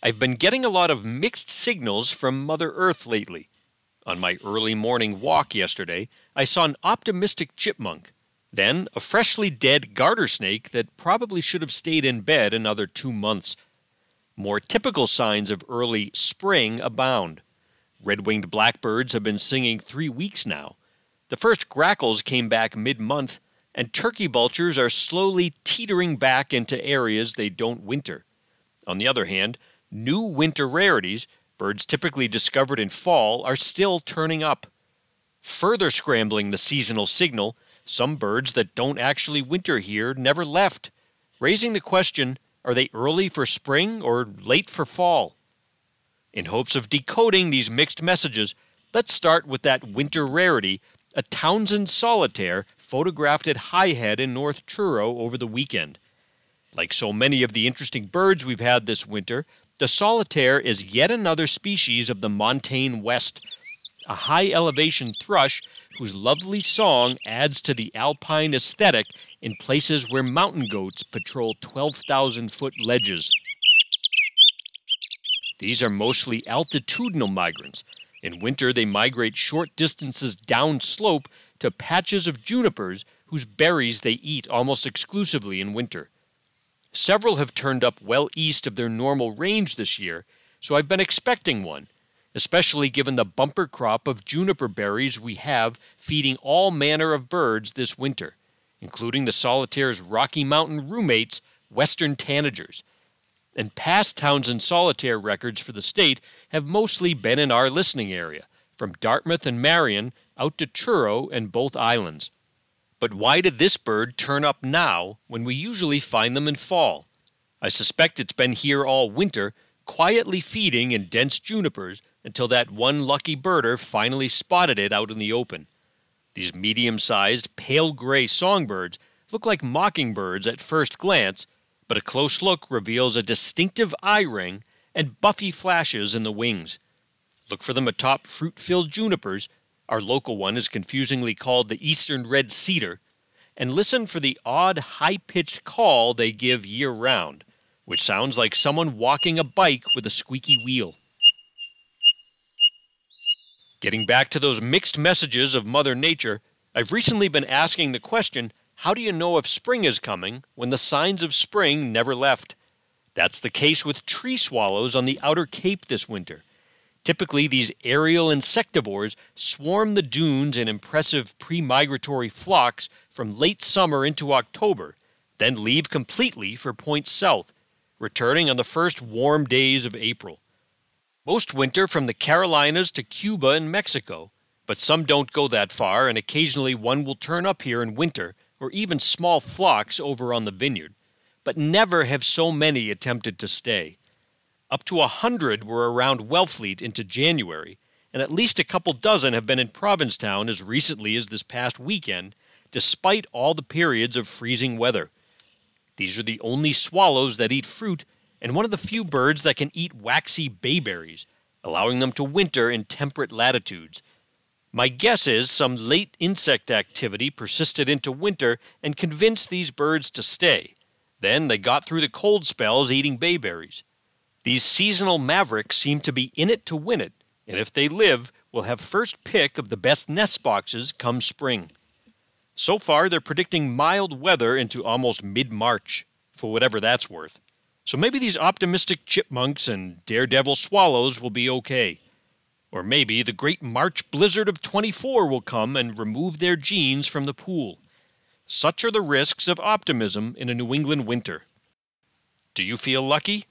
I've been getting a lot of mixed signals from Mother Earth lately. On my early morning walk yesterday, I saw an optimistic chipmunk, then a freshly dead garter snake that probably should have stayed in bed another two months. More typical signs of early spring abound. Red winged blackbirds have been singing three weeks now. The first grackles came back mid month, and turkey vultures are slowly teetering back into areas they don't winter. On the other hand, New winter rarities, birds typically discovered in fall, are still turning up. Further scrambling the seasonal signal, some birds that don't actually winter here never left, raising the question are they early for spring or late for fall? In hopes of decoding these mixed messages, let's start with that winter rarity, a Townsend solitaire photographed at High Head in North Truro over the weekend. Like so many of the interesting birds we've had this winter, the solitaire is yet another species of the montane west, a high elevation thrush whose lovely song adds to the alpine aesthetic in places where mountain goats patrol 12,000 foot ledges. These are mostly altitudinal migrants. In winter, they migrate short distances downslope to patches of junipers whose berries they eat almost exclusively in winter. Several have turned up well east of their normal range this year, so I've been expecting one, especially given the bumper crop of juniper berries we have feeding all manner of birds this winter, including the solitaire's Rocky Mountain roommates, western tanagers. And past Townsend solitaire records for the state have mostly been in our listening area, from Dartmouth and Marion out to Truro and both islands. But why did this bird turn up now when we usually find them in fall? I suspect it's been here all winter, quietly feeding in dense junipers until that one lucky birder finally spotted it out in the open. These medium sized, pale gray songbirds look like mockingbirds at first glance, but a close look reveals a distinctive eye ring and buffy flashes in the wings. Look for them atop fruit filled junipers our local one is confusingly called the Eastern Red Cedar, and listen for the odd high pitched call they give year round, which sounds like someone walking a bike with a squeaky wheel. Getting back to those mixed messages of Mother Nature, I've recently been asking the question how do you know if spring is coming when the signs of spring never left? That's the case with tree swallows on the outer Cape this winter. Typically, these aerial insectivores swarm the dunes in impressive pre migratory flocks from late summer into October, then leave completely for points south, returning on the first warm days of April. Most winter from the Carolinas to Cuba and Mexico, but some don't go that far, and occasionally one will turn up here in winter, or even small flocks over on the vineyard. But never have so many attempted to stay. Up to a hundred were around Wellfleet into January, and at least a couple dozen have been in Provincetown as recently as this past weekend, despite all the periods of freezing weather. These are the only swallows that eat fruit, and one of the few birds that can eat waxy bayberries, allowing them to winter in temperate latitudes. My guess is some late insect activity persisted into winter and convinced these birds to stay. Then they got through the cold spells eating bayberries. These seasonal mavericks seem to be in it to win it, and if they live, will have first pick of the best nest boxes come spring. So far, they're predicting mild weather into almost mid March, for whatever that's worth. So maybe these optimistic chipmunks and daredevil swallows will be okay. Or maybe the great March blizzard of 24 will come and remove their genes from the pool. Such are the risks of optimism in a New England winter. Do you feel lucky?